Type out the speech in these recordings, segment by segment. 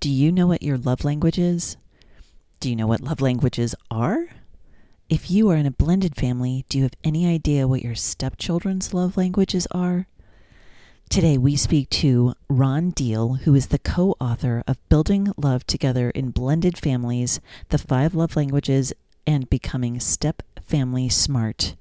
Do you know what your love language is? Do you know what love languages are? If you are in a blended family, do you have any idea what your stepchildren's love languages are? Today, we speak to Ron Deal, who is the co author of Building Love Together in Blended Families The Five Love Languages and Becoming Step Family Smart.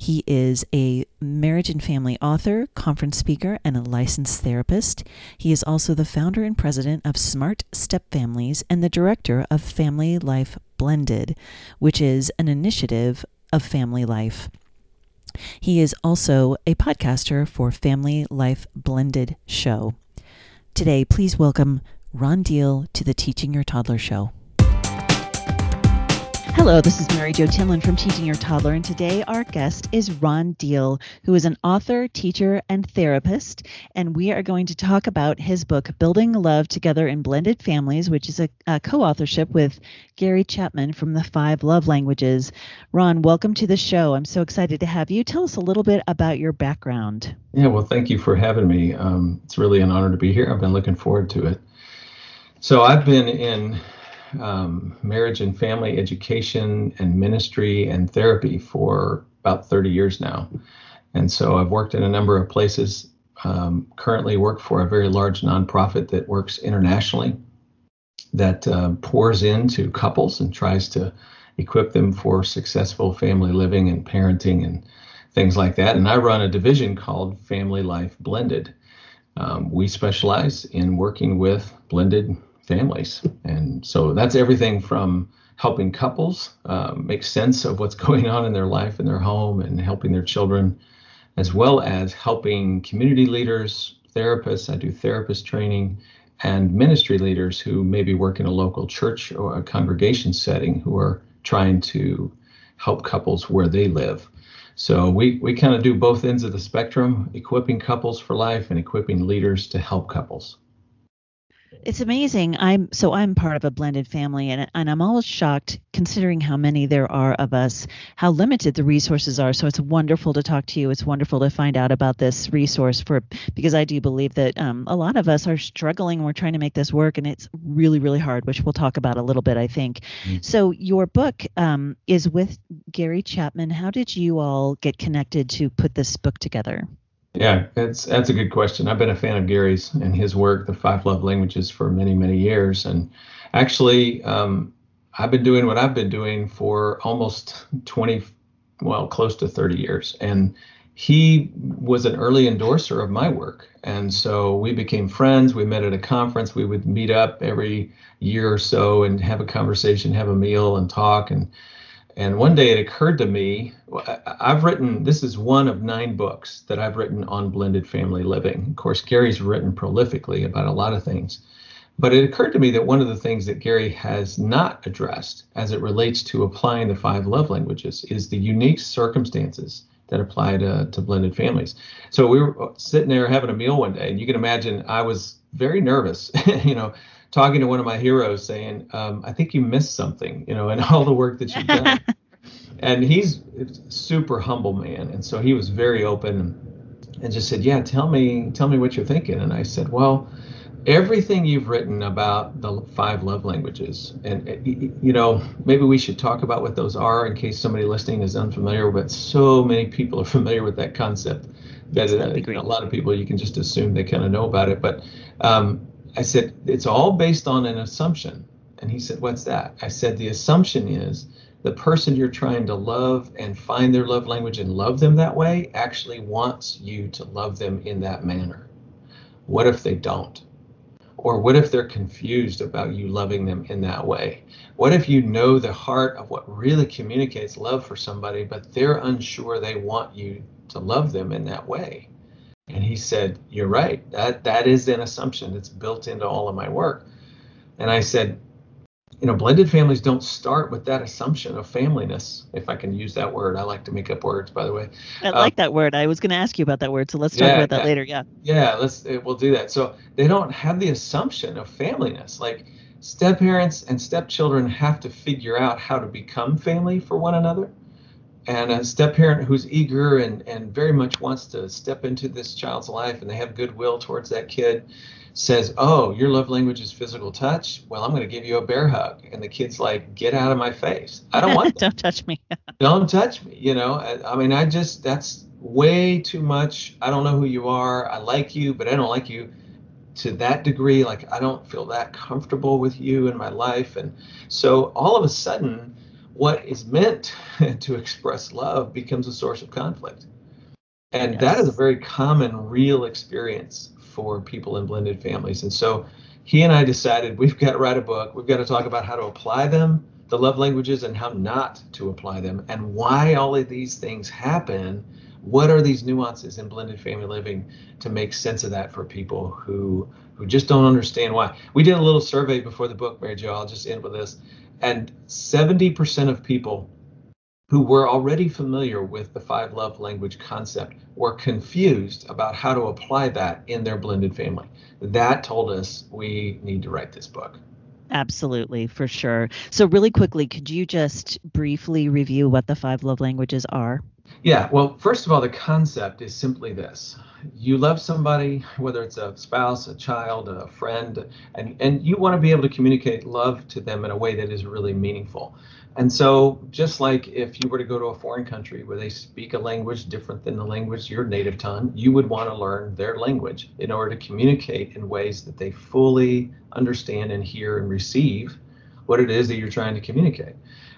He is a marriage and family author, conference speaker, and a licensed therapist. He is also the founder and president of Smart Step Families and the director of Family Life Blended, which is an initiative of Family Life. He is also a podcaster for Family Life Blended Show. Today, please welcome Ron Deal to the Teaching Your Toddler Show. Hello, this is Mary Jo Tinlin from Teaching Your Toddler, and today our guest is Ron Deal, who is an author, teacher, and therapist. And we are going to talk about his book, Building Love Together in Blended Families, which is a, a co authorship with Gary Chapman from the Five Love Languages. Ron, welcome to the show. I'm so excited to have you. Tell us a little bit about your background. Yeah, well, thank you for having me. Um, it's really an honor to be here. I've been looking forward to it. So, I've been in um, marriage and family education and ministry and therapy for about 30 years now. And so I've worked in a number of places. Um, currently work for a very large nonprofit that works internationally that uh, pours into couples and tries to equip them for successful family living and parenting and things like that. And I run a division called Family Life Blended. Um, we specialize in working with blended families. And so that's everything from helping couples uh, make sense of what's going on in their life in their home and helping their children, as well as helping community leaders, therapists. I do therapist training and ministry leaders who maybe work in a local church or a congregation setting who are trying to help couples where they live. So we, we kind of do both ends of the spectrum, equipping couples for life and equipping leaders to help couples it's amazing. I'm so I'm part of a blended family, and and I'm always shocked considering how many there are of us, how limited the resources are. So it's wonderful to talk to you. It's wonderful to find out about this resource for because I do believe that um, a lot of us are struggling. We're trying to make this work, and it's really really hard, which we'll talk about a little bit. I think. Mm-hmm. So your book um, is with Gary Chapman. How did you all get connected to put this book together? Yeah, that's that's a good question. I've been a fan of Gary's and his work, the Five Love Languages, for many many years, and actually, um, I've been doing what I've been doing for almost 20, well, close to 30 years, and he was an early endorser of my work, and so we became friends. We met at a conference. We would meet up every year or so and have a conversation, have a meal, and talk and and one day it occurred to me I've written, this is one of nine books that I've written on blended family living. Of course, Gary's written prolifically about a lot of things. But it occurred to me that one of the things that Gary has not addressed as it relates to applying the five love languages is the unique circumstances that apply to, to blended families. So we were sitting there having a meal one day, and you can imagine I was very nervous. you know, talking to one of my heroes saying, um, I think you missed something, you know, and all the work that you've done. and he's a super humble man. And so he was very open and just said, yeah, tell me, tell me what you're thinking. And I said, well, everything you've written about the five love languages and uh, you know maybe we should talk about what those are in case somebody listening is unfamiliar but so many people are familiar with that concept that uh, you know, a lot of people you can just assume they kind of know about it but um, I said, it's all based on an assumption. And he said, what's that? I said, the assumption is the person you're trying to love and find their love language and love them that way actually wants you to love them in that manner. What if they don't? Or what if they're confused about you loving them in that way? What if you know the heart of what really communicates love for somebody, but they're unsure they want you to love them in that way? And he said, You're right. That that is an assumption that's built into all of my work. And I said, you know, blended families don't start with that assumption of familyness, if I can use that word. I like to make up words, by the way. I like um, that word. I was going to ask you about that word, so let's talk yeah, about that yeah, later. Yeah. Yeah, let's eh, we'll do that. So they don't have the assumption of familyness. Like step parents and stepchildren have to figure out how to become family for one another and a step parent who's eager and, and very much wants to step into this child's life and they have goodwill towards that kid says, "Oh, your love language is physical touch. Well, I'm going to give you a bear hug," and the kid's like, "Get out of my face! I don't want. don't touch me. don't touch me." You know, I, I mean, I just that's way too much. I don't know who you are. I like you, but I don't like you to that degree. Like I don't feel that comfortable with you in my life, and so all of a sudden, what is meant to express love becomes a source of conflict. And yes. that is a very common, real experience for people in blended families. And so he and I decided we've got to write a book. We've got to talk about how to apply them, the love languages, and how not to apply them, and why all of these things happen. What are these nuances in blended family living to make sense of that for people who who just don't understand why? We did a little survey before the book, Mary Jo. I'll just end with this, and 70% of people who were already familiar with the five love language concept were confused about how to apply that in their blended family. That told us we need to write this book. Absolutely, for sure. So, really quickly, could you just briefly review what the five love languages are? Yeah, well, first of all, the concept is simply this you love somebody, whether it's a spouse, a child, a friend, and, and you want to be able to communicate love to them in a way that is really meaningful. And so, just like if you were to go to a foreign country where they speak a language different than the language your native tongue, you would want to learn their language in order to communicate in ways that they fully understand and hear and receive what it is that you're trying to communicate.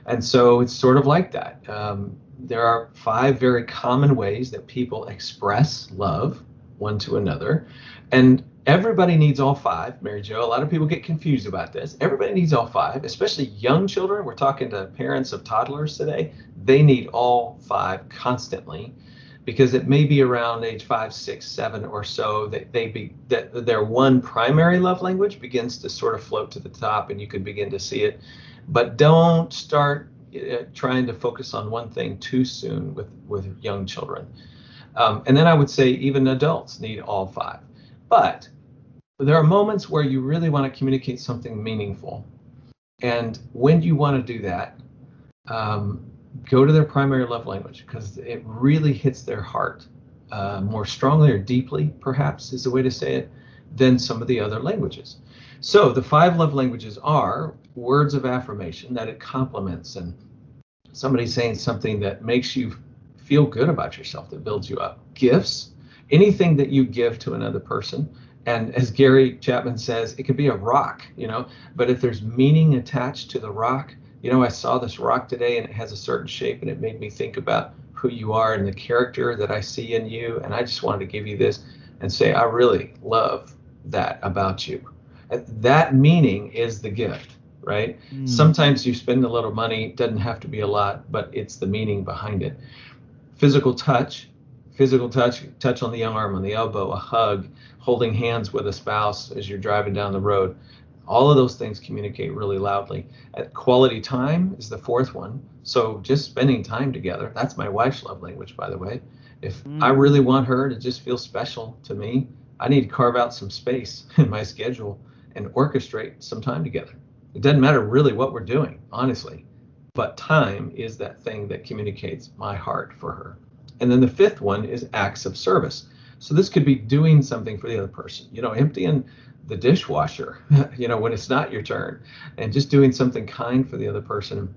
And so, it's sort of like that. Um, there are five very common ways that people express love one to another. And everybody needs all five, Mary Jo. A lot of people get confused about this. Everybody needs all five, especially young children. We're talking to parents of toddlers today. They need all five constantly because it may be around age five, six, seven or so that they be that their one primary love language begins to sort of float to the top and you can begin to see it. But don't start uh, trying to focus on one thing too soon with with young children. Um, and then I would say even adults need all five. But there are moments where you really want to communicate something meaningful. And when you want to do that, um, go to their primary love language because it really hits their heart uh, more strongly or deeply, perhaps is the way to say it, than some of the other languages. So the five love languages are words of affirmation that it complements and somebody saying something that makes you feel good about yourself, that builds you up. Gifts, anything that you give to another person. And as Gary Chapman says, it could be a rock, you know, but if there's meaning attached to the rock, you know, I saw this rock today and it has a certain shape and it made me think about who you are and the character that I see in you. And I just wanted to give you this and say, I really love that about you. That meaning is the gift, right? Mm. Sometimes you spend a little money, doesn't have to be a lot, but it's the meaning behind it. Physical touch, physical touch, touch on the arm, on the elbow, a hug, holding hands with a spouse as you're driving down the road. All of those things communicate really loudly. At quality time is the fourth one. So just spending time together. That's my wife's love language, by the way. If mm. I really want her to just feel special to me, I need to carve out some space in my schedule and orchestrate some time together. It doesn't matter really what we're doing, honestly, but time is that thing that communicates my heart for her. And then the fifth one is acts of service. So this could be doing something for the other person, you know, emptying the dishwasher, you know, when it's not your turn, and just doing something kind for the other person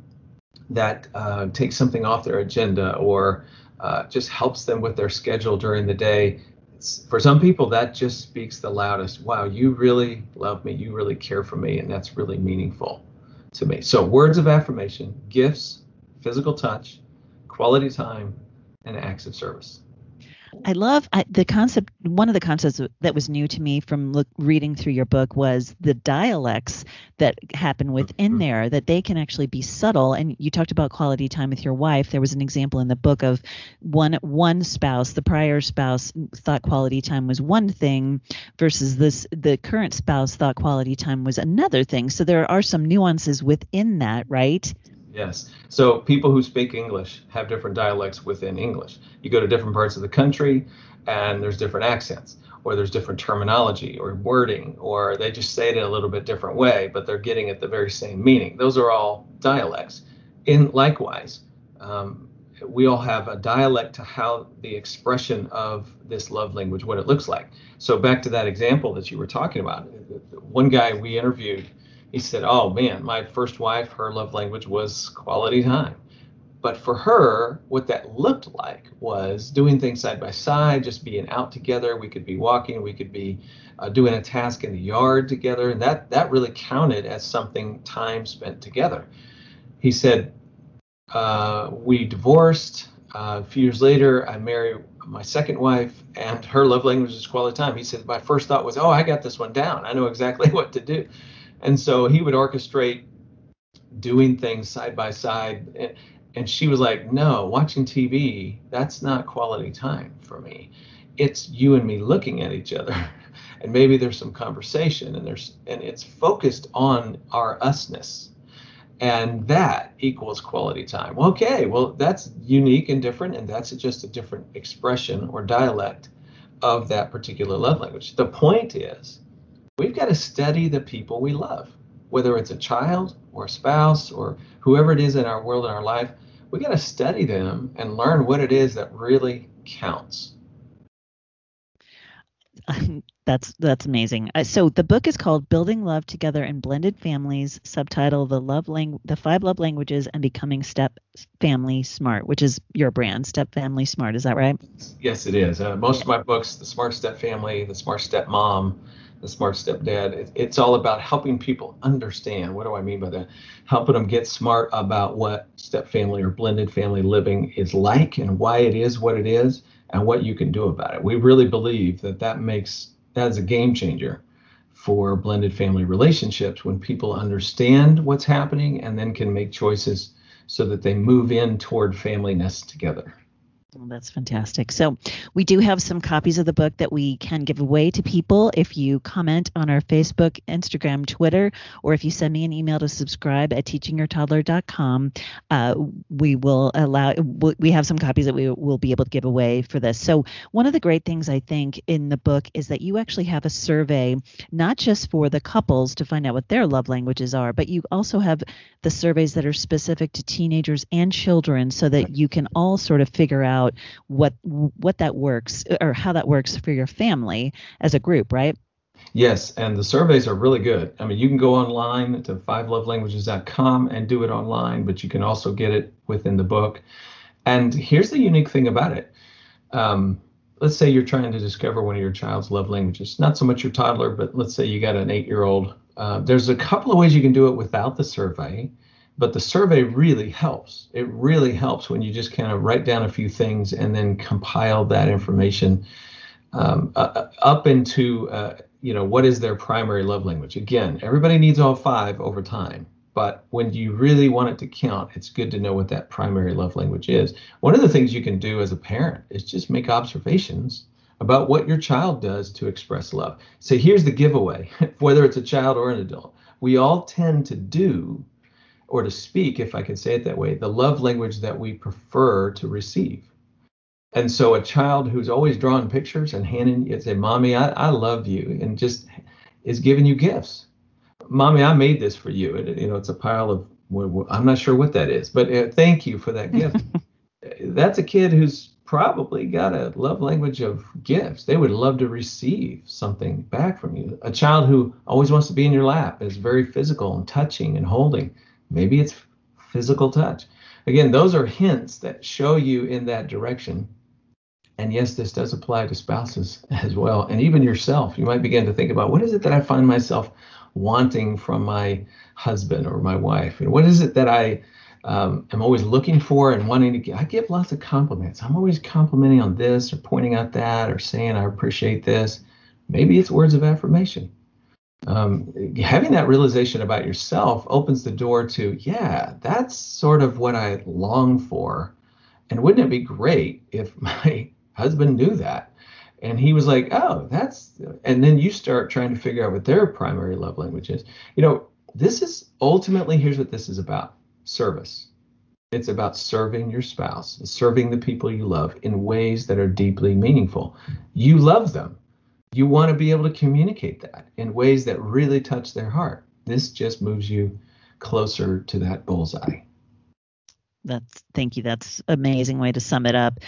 that uh, takes something off their agenda or uh, just helps them with their schedule during the day. It's, for some people, that just speaks the loudest. Wow, you really love me. You really care for me, and that's really meaningful to me. So, words of affirmation, gifts, physical touch, quality time, and acts of service. I love I, the concept. One of the concepts that was new to me from look, reading through your book was the dialects that happen within mm-hmm. there, that they can actually be subtle. And you talked about quality time with your wife. There was an example in the book of one one spouse, the prior spouse thought quality time was one thing, versus this the current spouse thought quality time was another thing. So there are some nuances within that, right? Yes. So people who speak English have different dialects within English. You go to different parts of the country and there's different accents or there's different terminology or wording or they just say it in a little bit different way but they're getting at the very same meaning. Those are all dialects. In likewise, um, we all have a dialect to how the expression of this love language, what it looks like. So back to that example that you were talking about, one guy we interviewed, he said, "Oh man, my first wife, her love language was quality time." But for her, what that looked like was doing things side by side, just being out together. We could be walking, we could be uh, doing a task in the yard together, and that that really counted as something time spent together. He said, uh, "We divorced. Uh, a few years later, I married my second wife, and her love language is quality time." He said, "My first thought was, oh, I got this one down. I know exactly what to do," and so he would orchestrate doing things side by side and she was like, No, watching TV, that's not quality time for me. It's you and me looking at each other. and maybe there's some conversation and there's and it's focused on our usness. And that equals quality time. Okay, well, that's unique and different, and that's just a different expression or dialect of that particular love language. The point is, we've got to study the people we love, whether it's a child or a spouse or whoever it is in our world in our life We've got to study them and learn what it is that really counts. that's that's amazing. Uh, so the book is called "Building Love Together in Blended Families." Subtitle: The Love Lang- The Five Love Languages and Becoming Step Family Smart, which is your brand, Step Family Smart. Is that right? Yes, it is. Uh, most of my books, the Smart Step Family, the Smart Step Mom, the smart stepdad. It, it's all about helping people understand what do i mean by that? Helping them get smart about what step family or blended family living is like and why it is what it is and what you can do about it. We really believe that that makes that is a game changer for blended family relationships when people understand what's happening and then can make choices so that they move in toward familyness together well, that's fantastic. So, we do have some copies of the book that we can give away to people if you comment on our Facebook, Instagram, Twitter, or if you send me an email to subscribe at teachingyourtoddler.com. Uh, we will allow, we have some copies that we will be able to give away for this. So, one of the great things I think in the book is that you actually have a survey, not just for the couples to find out what their love languages are, but you also have the surveys that are specific to teenagers and children so that you can all sort of figure out what what that works or how that works for your family as a group, right? Yes, and the surveys are really good. I mean, you can go online to fivelovelanguages.com and do it online, but you can also get it within the book. And here's the unique thing about it. Um, let's say you're trying to discover one of your child's love languages, not so much your toddler, but let's say you got an eight year old. Uh, there's a couple of ways you can do it without the survey. But the survey really helps. It really helps when you just kind of write down a few things and then compile that information um, uh, up into, uh, you know, what is their primary love language. Again, everybody needs all five over time. But when you really want it to count, it's good to know what that primary love language is. One of the things you can do as a parent is just make observations about what your child does to express love. So here's the giveaway, whether it's a child or an adult. We all tend to do or to speak, if I can say it that way, the love language that we prefer to receive. And so a child who's always drawing pictures and handing you say, Mommy, I, I love you, and just is giving you gifts. Mommy, I made this for you. It, you know, it's a pile of, I'm not sure what that is, but uh, thank you for that gift. That's a kid who's probably got a love language of gifts. They would love to receive something back from you. A child who always wants to be in your lap is very physical and touching and holding. Maybe it's physical touch. Again, those are hints that show you in that direction. And yes, this does apply to spouses as well, and even yourself. You might begin to think about what is it that I find myself wanting from my husband or my wife, and what is it that I um, am always looking for and wanting to get. I give lots of compliments. I'm always complimenting on this or pointing out that or saying I appreciate this. Maybe it's words of affirmation um, having that realization about yourself opens the door to, yeah, that's sort of what I long for. And wouldn't it be great if my husband knew that? And he was like, oh, that's, and then you start trying to figure out what their primary love language is. You know, this is ultimately, here's what this is about service. It's about serving your spouse, serving the people you love in ways that are deeply meaningful. You love them you want to be able to communicate that in ways that really touch their heart. This just moves you closer to that bullseye. That's thank you. That's amazing way to sum it up.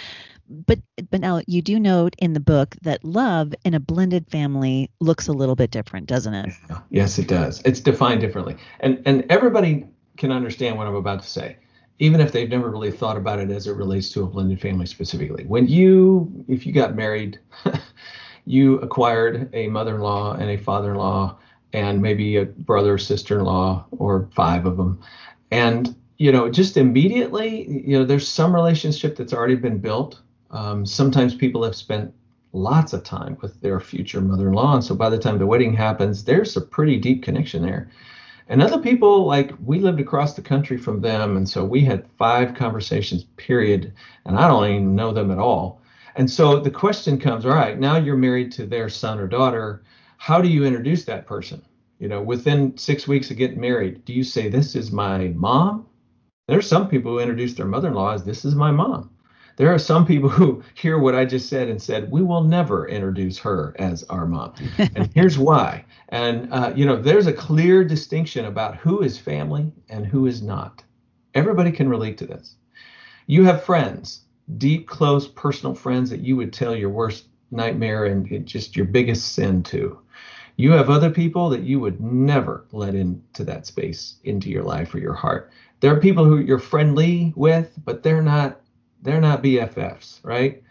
But but now you do note in the book that love in a blended family looks a little bit different, doesn't it? Yes, it does. It's defined differently. And and everybody can understand what I'm about to say, even if they've never really thought about it as it relates to a blended family specifically. When you if you got married, you acquired a mother-in-law and a father-in-law and maybe a brother sister-in-law or five of them. And you know, just immediately, you know, there's some relationship that's already been built. Um, sometimes people have spent lots of time with their future mother-in-law, and so by the time the wedding happens, there's a pretty deep connection there. And other people, like we lived across the country from them, and so we had five conversations, period, and I don't even know them at all. And so the question comes, all right, now you're married to their son or daughter. How do you introduce that person? You know, within six weeks of getting married, do you say, This is my mom? There are some people who introduce their mother-in-law as this is my mom. There are some people who hear what I just said and said, we will never introduce her as our mom. and here's why. And, uh, you know, there's a clear distinction about who is family and who is not. Everybody can relate to this. You have friends, deep, close, personal friends that you would tell your worst nightmare and just your biggest sin to. You have other people that you would never let into that space, into your life or your heart there are people who you're friendly with, but they're not they're not BFFs, right?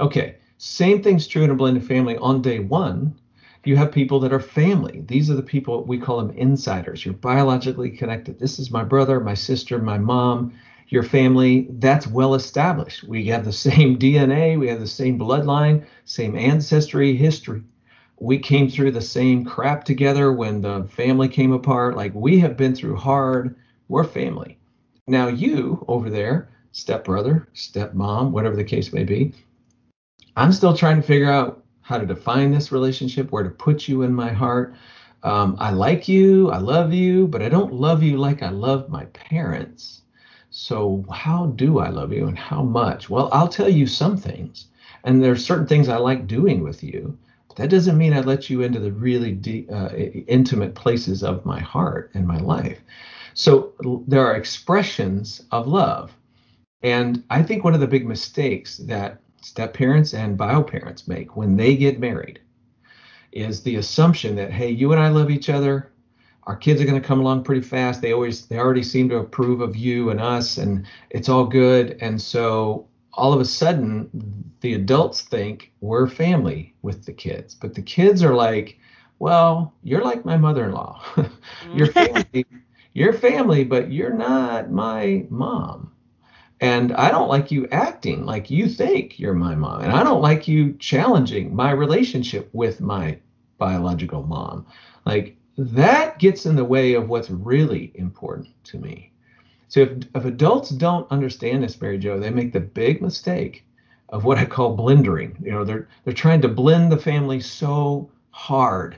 Okay, same thing's true in a blended family. On day one, you have people that are family. These are the people we call them insiders. You're biologically connected. This is my brother, my sister, my mom, your family. That's well established. We have the same DNA, we have the same bloodline, same ancestry, history. We came through the same crap together when the family came apart. Like we have been through hard we're family. Now, you over there, stepbrother, stepmom, whatever the case may be, I'm still trying to figure out how to define this relationship, where to put you in my heart. Um, I like you, I love you, but I don't love you like I love my parents. So, how do I love you and how much? Well, I'll tell you some things. And there are certain things I like doing with you. But that doesn't mean I let you into the really deep, uh, intimate places of my heart and my life. So there are expressions of love. And I think one of the big mistakes that step parents and bio parents make when they get married is the assumption that, hey, you and I love each other. Our kids are going to come along pretty fast. They always, they already seem to approve of you and us, and it's all good. And so all of a sudden, the adults think we're family with the kids, but the kids are like, well, you're like my mother in law. Your mm. family you're family, but you're not my mom. And I don't like you acting like you think you're my mom. And I don't like you challenging my relationship with my biological mom. Like that gets in the way of what's really important to me. So if, if adults don't understand this, Mary Jo, they make the big mistake of what I call blendering. You know, they're they're trying to blend the family so hard.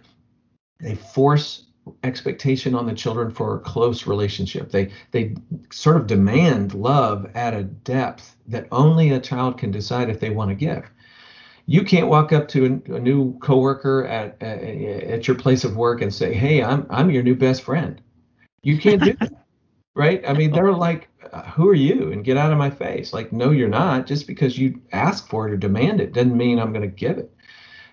They force expectation on the children for a close relationship. They they sort of demand love at a depth that only a child can decide if they want to give. You can't walk up to a, new coworker at, at at your place of work and say, "Hey, I'm I'm your new best friend." You can't do that, right? I mean, they're like, "Who are you?" and get out of my face. Like, no, you're not. Just because you ask for it or demand it doesn't mean I'm going to give it.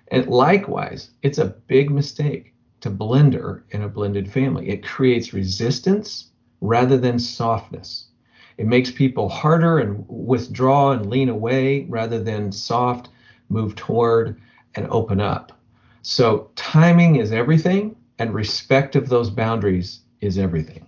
And likewise, it's a big mistake to blender in a blended family. It creates resistance rather than softness. It makes people harder and withdraw and lean away rather than soft, move toward and open up. So timing is everything, and respect of those boundaries is everything.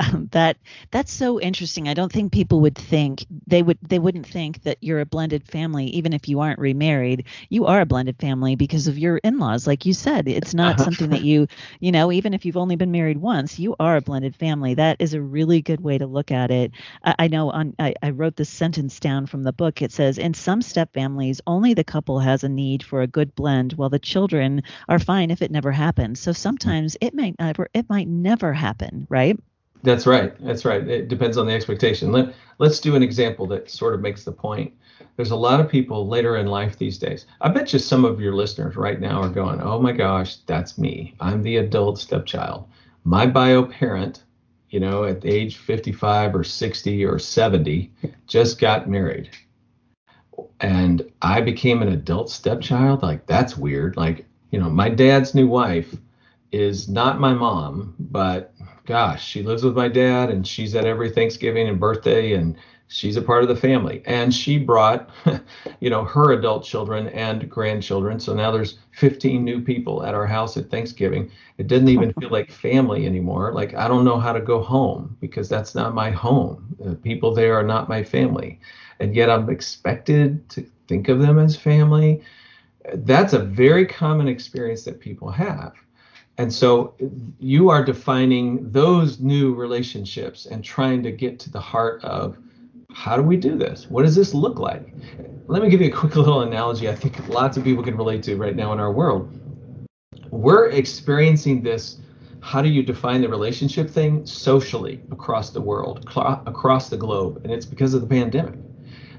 Um, that that's so interesting. I don't think people would think they would they wouldn't think that you're a blended family even if you aren't remarried. You are a blended family because of your in-laws like you said. It's not uh-huh. something that you, you know, even if you've only been married once, you are a blended family. That is a really good way to look at it. I, I know on I, I wrote this sentence down from the book. It says in some step families only the couple has a need for a good blend while the children are fine if it never happens. So sometimes it might never it might never happen, right? That's right. That's right. It depends on the expectation. Let, let's do an example that sort of makes the point. There's a lot of people later in life these days. I bet you some of your listeners right now are going, oh my gosh, that's me. I'm the adult stepchild. My bio parent you know, at age 55 or 60 or 70, just got married. And I became an adult stepchild. Like, that's weird. Like, you know, my dad's new wife is not my mom, but gosh, she lives with my dad and she's at every Thanksgiving and birthday and she's a part of the family. And she brought you know her adult children and grandchildren. So now there's 15 new people at our house at thanksgiving. It doesn't even feel like family anymore. Like i don't know how to go home because that's not my home. The people there are not my family. And yet i'm expected to think of them as family. That's a very common experience that people have and so you are defining those new relationships and trying to get to the heart of how do we do this? What does this look like? Let me give you a quick little analogy I think lots of people can relate to right now in our world. We're experiencing this how do you define the relationship thing socially across the world, cl- across the globe, and it's because of the pandemic.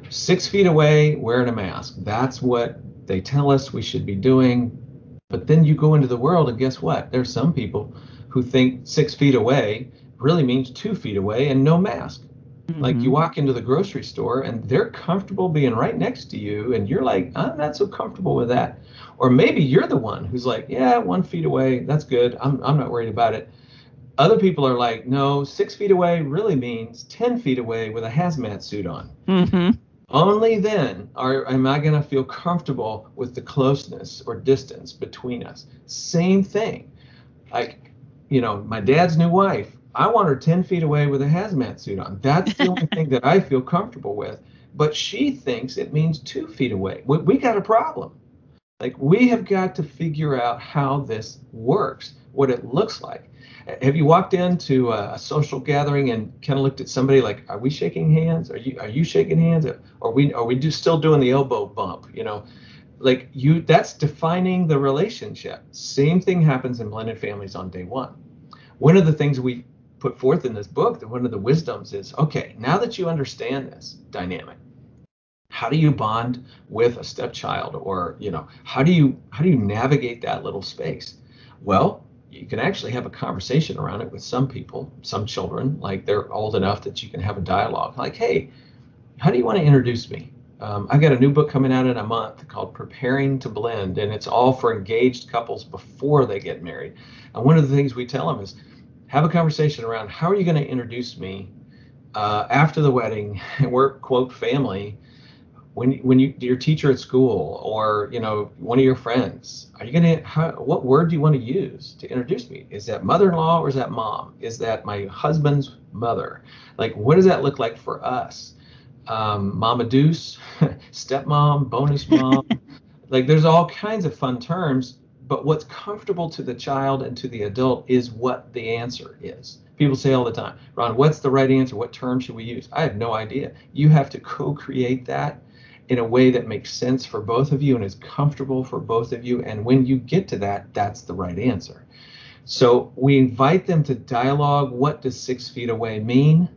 Six feet away, wearing a mask. That's what they tell us we should be doing. But then you go into the world, and guess what? There's some people who think six feet away really means two feet away and no mask. Mm-hmm. Like you mm-hmm. walk into the grocery store and they're comfortable being right next to you, and you're like, I'm not so comfortable with that. Or maybe you're the one who's like, yeah, one feet away, that's good. I'm, I'm not worried about it. Other people are like, no, six feet away really means 10 feet away with a hazmat suit on. Mm-hmm. Only then are, am I going to feel comfortable with the closeness or distance between us. Same thing. Like, you know, my dad's new wife, I want her 10 feet away with a hazmat suit on. That's the only thing that I feel comfortable with. But she thinks it means two feet away. We, we got a problem. Like, we have got to figure out how this works, what it looks like. Have you walked into a, social gathering and kind of looked at somebody like, are we shaking hands? Are you are you shaking hands? Are we are we do, still doing the elbow bump? You know, like you that's defining the relationship. Same thing happens in blended families on day one. One of the things we put forth in this book that one of the wisdoms is okay now that you understand this dynamic how do you bond with a stepchild or you know how do you how do you navigate that little space well you can actually have a conversation around it with some people some children like they're old enough that you can have a dialogue like hey how do you want to introduce me? Um, i got a new book coming out in a month called preparing to blend and it's all for engaged couples before they get married. And one of the things we tell them is have a conversation around how are you going to introduce me uh, after the wedding? We're quote family when when you your teacher at school or you know one of your friends are you going to what word do you want to use to introduce me is that mother-in-law or is that mom is that my husband's mother like what does that look like for us um, mama deuce stepmom bonus mom like there's all kinds of fun terms but what's comfortable to the child and to the adult is what the answer is. People say all the time, Ron, what's the right answer? What term should we use? I have no idea. You have to co create that in a way that makes sense for both of you and is comfortable for both of you. And when you get to that, that's the right answer. So we invite them to dialogue. What does six feet away mean?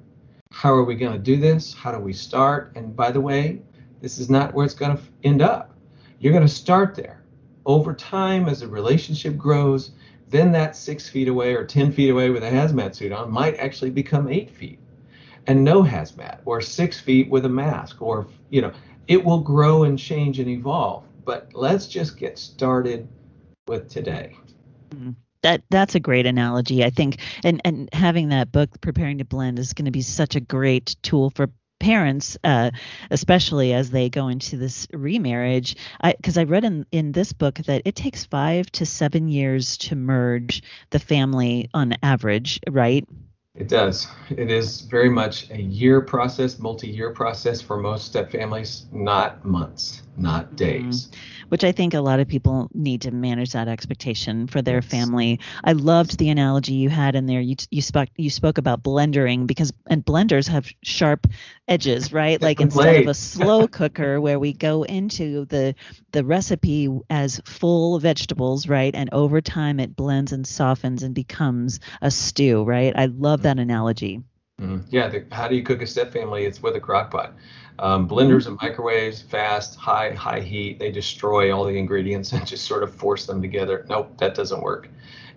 How are we going to do this? How do we start? And by the way, this is not where it's going to end up. You're going to start there over time, as a relationship grows, then that six feet away or 10 feet away with a hazmat suit on might actually become eight feet and no hazmat, or six feet with a mask, or, you know, it will grow and change and evolve. But let's just get started with today. Mm-hmm that that's a great analogy i think and and having that book preparing to blend is going to be such a great tool for parents, uh, especially as they go into this remarriage, because I, I, read in, in this book that it takes five to seven years to merge the family on average, right? It does. It is very much a year process, multi year process for most step families, not months, not mm-hmm. days. Mm-hmm which I think a lot of people need to manage that expectation for their yes. family. I loved the analogy you had in there. You you spoke you spoke about blendering because and blenders have sharp edges, right? Like instead of a slow cooker where we go into the the recipe as full vegetables, right? And over time it blends and softens and becomes a stew, right? I love that analogy. Mm-hmm. Yeah, the, how do you cook a step family? It's with a crock pot. Um, blenders and microwaves, fast, high, high heat, they destroy all the ingredients and just sort of force them together. Nope, that doesn't work.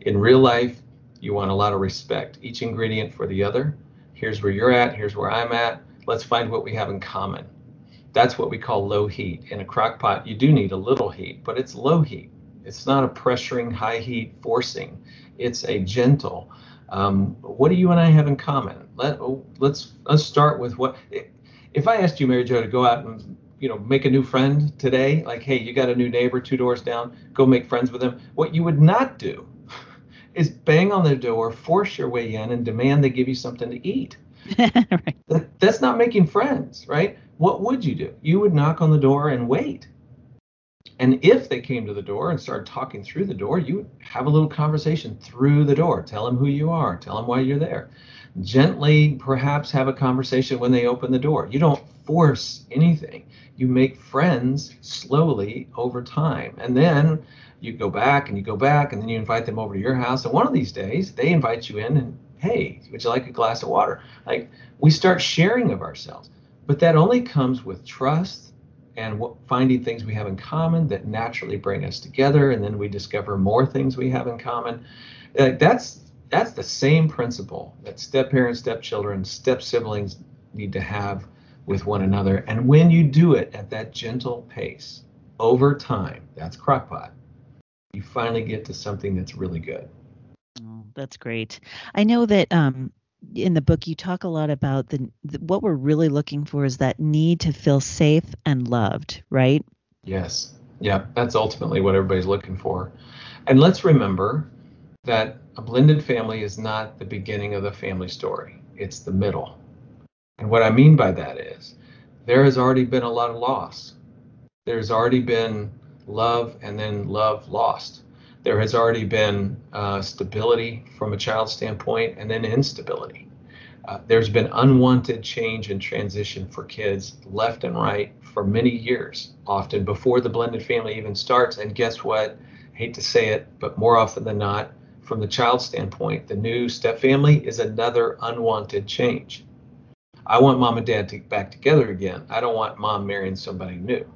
In real life, You want a lot of respect, each ingredient for the other. Here's where you're at, here's where I'm at. Let's find what we have in common. That's what we call low heat. In a crock pot, you do need a little heat, but it's low heat. It's not a pressuring, high heat forcing. It's a gentle. Um, what do you and I have in common? Let oh, let's let's start with what. If I asked you, Mary Jo, to go out and you know make a new friend today, like hey, you got a new neighbor two doors down, go make friends with them. What you would not do is bang on their door, force your way in, and demand they give you something to eat. right. that, that's not making friends, right? What would you do? You would knock on the door and wait. And if they came to the door and started talking through the door, you would have a little conversation through the door. Tell them who you are, tell them why you're there. Gently, perhaps, have a conversation when they open the door. You don't force anything, you make friends slowly over time. And then you go back and you go back, and then you invite them over to your house. And one of these days, they invite you in and, hey, would you like a glass of water? Like, we start sharing of ourselves. But that only comes with trust and what, finding things we have in common that naturally bring us together, and then we discover more things we have in common. Like that's that's the same principle that step parents, step children, step siblings need to have with one another. And when you do it at that gentle pace over time, that's crockpot. You finally get to something that's really good. Oh, that's great. I know that um, in the book you talk a lot about the, the, what we're really looking for is that need to feel safe and loved right yes yeah that's ultimately what everybody's looking for and let's remember that a blended family is not the beginning of the family story it's the middle and what i mean by that is there has already been a lot of loss there's already been love and then love lost there has already been uh, stability from a child standpoint and then instability. Uh, there's been unwanted change and transition for kids left and right for many years, often before the blended family even starts. And guess what? I hate to say it, but more often than not, from the child standpoint, the new step family is another unwanted change. I want mom and dad to get back together again. I don't want mom marrying somebody new.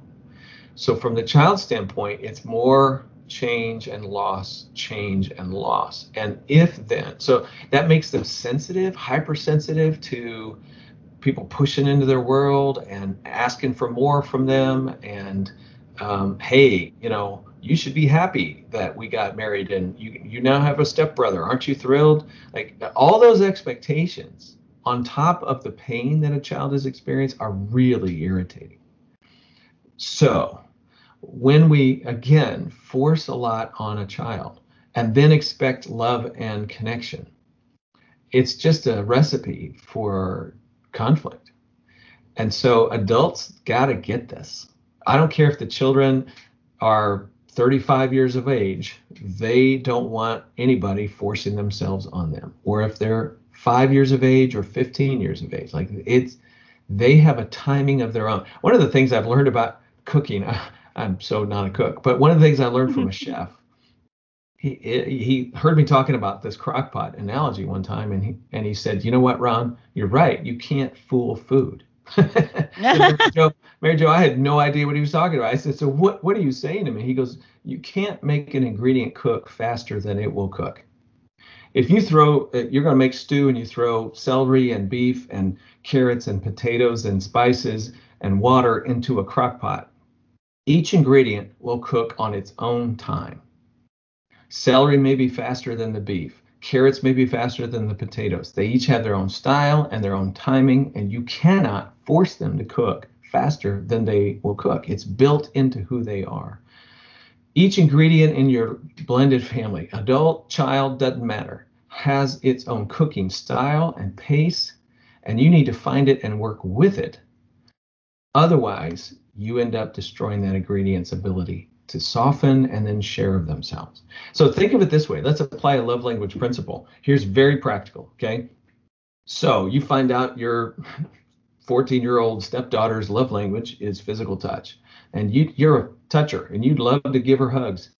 So, from the child standpoint, it's more change and loss, change and loss. And if then, so that makes them sensitive, hypersensitive to people pushing into their world and asking for more from them. And um, hey, you know, you should be happy that we got married and you you now have a stepbrother. Aren't you thrilled? Like all those expectations on top of the pain that a child has experienced are really irritating. So when we again force a lot on a child and then expect love and connection, it's just a recipe for conflict. And so adults got to get this. I don't care if the children are 35 years of age, they don't want anybody forcing themselves on them. Or if they're five years of age or 15 years of age, like it's, they have a timing of their own. One of the things I've learned about cooking, I'm so not a cook. But one of the things I learned from a chef, he he heard me talking about this crock pot analogy one time, and he and he said, "You know what, Ron? You're right. You can't fool food." Mary, jo, Mary Jo, I had no idea what he was talking about. I said, "So what what are you saying to me?" He goes, "You can't make an ingredient cook faster than it will cook." If you throw, uh, you're going to make stew and you throw celery and beef and carrots and potatoes and spices and water into a crock pot each ingredient will cook on its own time. Celery may be faster than the beef. Carrots may be faster than the potatoes. They each have their own style and their own timing, and you cannot force them to cook faster than they will cook. It's built into who they are. Each ingredient in your blended family, adult, child, doesn't matter, has its own cooking style and pace, and you need to find it and work with it. Otherwise, you end up destroying that ingredient's ability to soften and then share of themselves. So think of it this way. Let's apply a love language principle. Here's very practical, okay? So you find out your 14 year old stepdaughter's love language is physical touch. And you, you're a toucher and you'd love to give her hugs.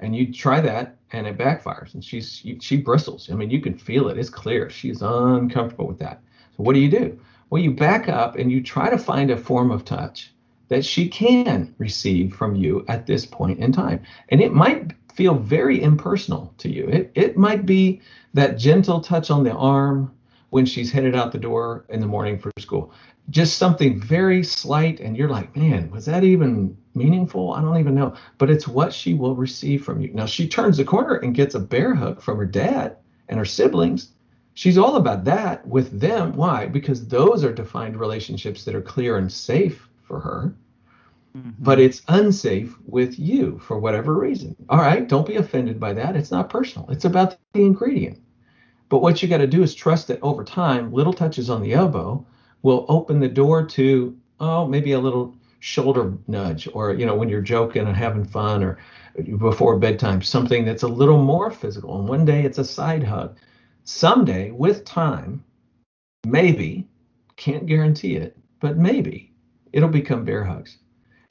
And you try that and it backfires and she's she bristles. I mean, you can feel it. It's clear. She's uncomfortable with that. So what do you do? Well, you back up and you try to find a form of touch that she can receive from you at this point in time. And it might feel very impersonal to you. It, it might be that gentle touch on the arm when she's headed out the door in the morning for school. Just something very slight, and you're like, man, was that even meaningful? I don't even know. But it's what she will receive from you. Now, she turns the corner and gets a bear hug from her dad and her siblings. She's all about that with them. Why? Because those are defined relationships that are clear and safe for her. Mm-hmm. But it's unsafe with you for whatever reason. All right, don't be offended by that. It's not personal, it's about the ingredient. But what you got to do is trust that over time, little touches on the elbow will open the door to, oh, maybe a little shoulder nudge, or, you know, when you're joking and having fun, or before bedtime, something that's a little more physical. And one day it's a side hug. Someday, with time, maybe, can't guarantee it, but maybe it'll become bear hugs.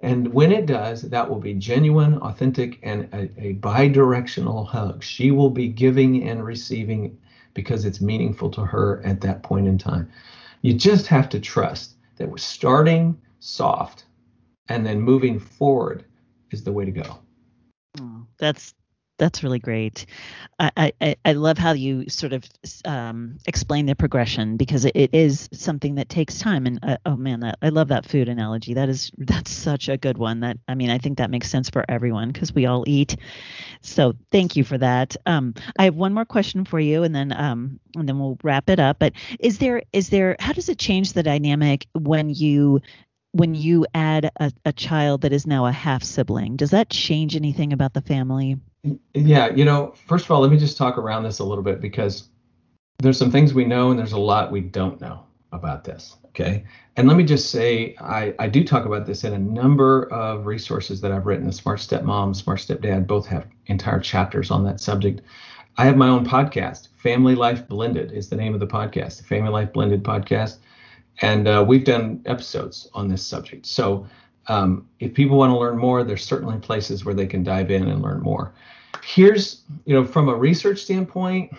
And when it does, that will be genuine, authentic, and a, a bi directional hug. She will be giving and receiving because it's meaningful to her at that point in time. You just have to trust that we're starting soft and then moving forward is the way to go. Oh, that's that's really great. I, I, I love how you sort of um, explain the progression because it, it is something that takes time. And uh, oh man, that, I love that food analogy. That is that's such a good one. That I mean, I think that makes sense for everyone because we all eat. So thank you for that. Um, I have one more question for you, and then um, and then we'll wrap it up. But is there is there how does it change the dynamic when you when you add a, a child that is now a half sibling? Does that change anything about the family? Yeah, you know, first of all, let me just talk around this a little bit because there's some things we know and there's a lot we don't know about this. Okay. And let me just say, I, I do talk about this in a number of resources that I've written. The Smart Stepmom, Smart Stepdad both have entire chapters on that subject. I have my own podcast, Family Life Blended is the name of the podcast, the Family Life Blended podcast. And uh, we've done episodes on this subject. So um, if people want to learn more, there's certainly places where they can dive in and learn more. Here's, you know, from a research standpoint,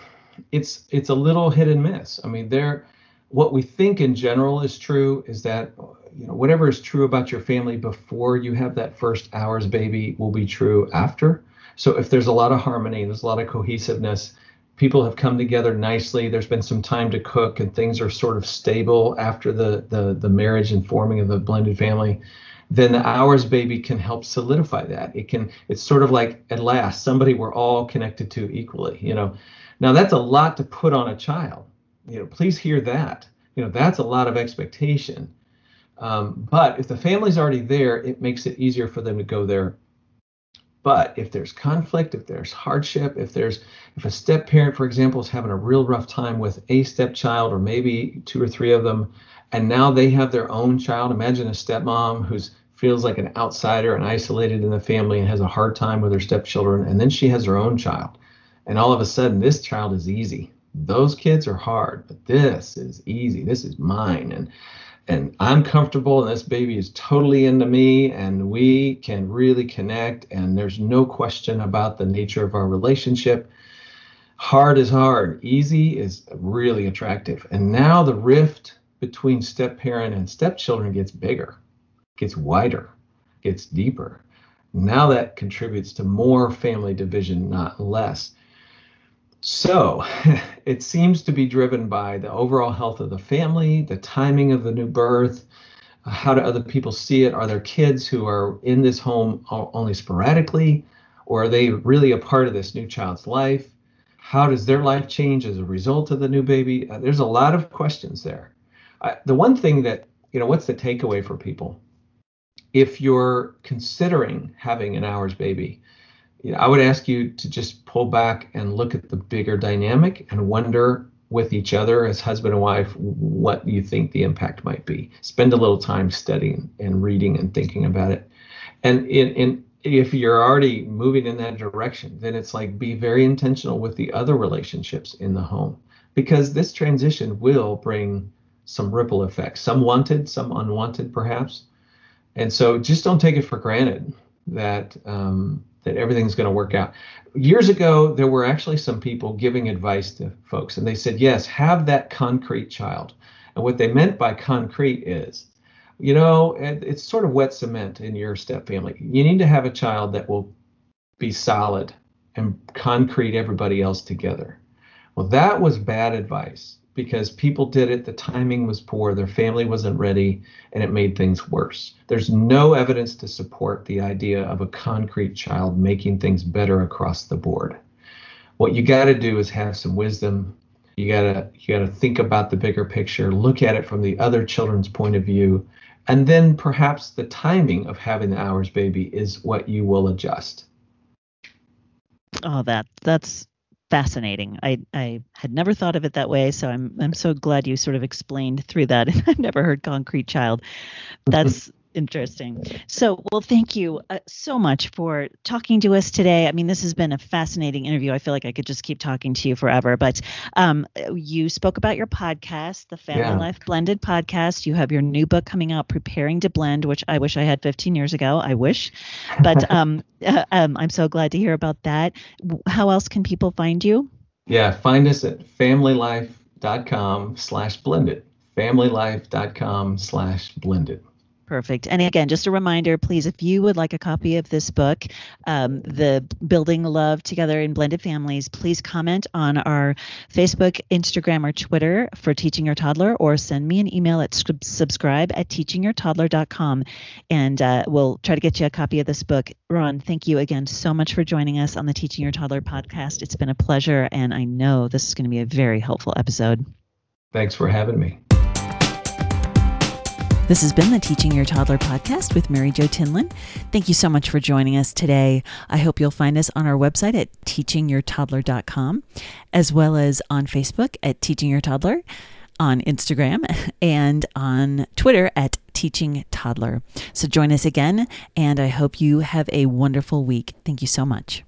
it's it's a little hit and miss. I mean, there, what we think in general is true is that, you know, whatever is true about your family before you have that first ours baby will be true after. So if there's a lot of harmony, there's a lot of cohesiveness, people have come together nicely. There's been some time to cook, and things are sort of stable after the the the marriage and forming of the blended family then the ours baby can help solidify that. It can, it's sort of like at last somebody we're all connected to equally, you know. Now that's a lot to put on a child. You know, please hear that. You know, that's a lot of expectation. Um, but if the family's already there, it makes it easier for them to go there. But if there's conflict, if there's hardship, if there's if a step parent, for example, is having a real rough time with a stepchild or maybe two or three of them, and now they have their own child. Imagine a stepmom who's feels like an outsider and isolated in the family and has a hard time with her stepchildren, and then she has her own child, and all of a sudden this child is easy. Those kids are hard, but this is easy. This is mine, and and I'm comfortable, and this baby is totally into me, and we can really connect, and there's no question about the nature of our relationship hard is hard easy is really attractive and now the rift between step parent and stepchildren gets bigger, gets wider, gets deeper. Now that contributes to more family division, not less. So it seems to be driven by the overall health of the family, the timing of the new birth, how do other people see it? Are there kids who are in this home only sporadically, or are they really a part of this new child's life? How does their life change as a result of the new baby? Uh, there's a lot of questions there the one thing that you know, what's the takeaway for people? If you're considering having an ours baby, you know, I would ask you to just pull back and look at the bigger dynamic and wonder with each other as husband and wife what you think the impact might be. Spend a little time studying and reading and thinking about it. And in, in if you're already moving in that direction, then it's like be very intentional with the other relationships in the home because this transition will bring some ripple effects, some wanted, some unwanted, perhaps. And so just don't take it for granted that um, that everything's going to work out. Years ago, there were actually some people giving advice to folks, and they said, yes, have that concrete child. And what they meant by concrete is, you know, it's sort of wet cement in your step family. You need to have a child that will be solid and concrete everybody else together. Well, that was bad advice because people did it, the timing was poor, their family wasn't ready, and it made things worse. There's no evidence to support the idea of a concrete child making things better across the board. What you got to do is have some wisdom. You got to you got to think about the bigger picture, look at it from the other children's point of view, and then perhaps the timing of having the ours baby is what you will adjust. Oh, that that's fascinating. I, I had never thought of it that way, so I'm I'm so glad you sort of explained through that. I've never heard concrete child. That's interesting. So, well, thank you uh, so much for talking to us today. I mean, this has been a fascinating interview. I feel like I could just keep talking to you forever. But um, you spoke about your podcast, the Family yeah. Life Blended podcast. You have your new book coming out, Preparing to Blend, which I wish I had 15 years ago. I wish, but um, uh, um, I'm so glad to hear about that. How else can people find you? Yeah, find us at familylife.com slash blended. Familylife.com slash blended. Perfect. And again, just a reminder, please, if you would like a copy of this book, um, The Building Love Together in Blended Families, please comment on our Facebook, Instagram, or Twitter for Teaching Your Toddler, or send me an email at subscribe at teachingyourtoddler.com, and uh, we'll try to get you a copy of this book. Ron, thank you again so much for joining us on the Teaching Your Toddler podcast. It's been a pleasure, and I know this is going to be a very helpful episode. Thanks for having me. This has been the Teaching Your Toddler podcast with Mary Jo Tinlin. Thank you so much for joining us today. I hope you'll find us on our website at teachingyourtoddler.com, as well as on Facebook at Teaching Your Toddler, on Instagram, and on Twitter at Teaching Toddler. So join us again, and I hope you have a wonderful week. Thank you so much.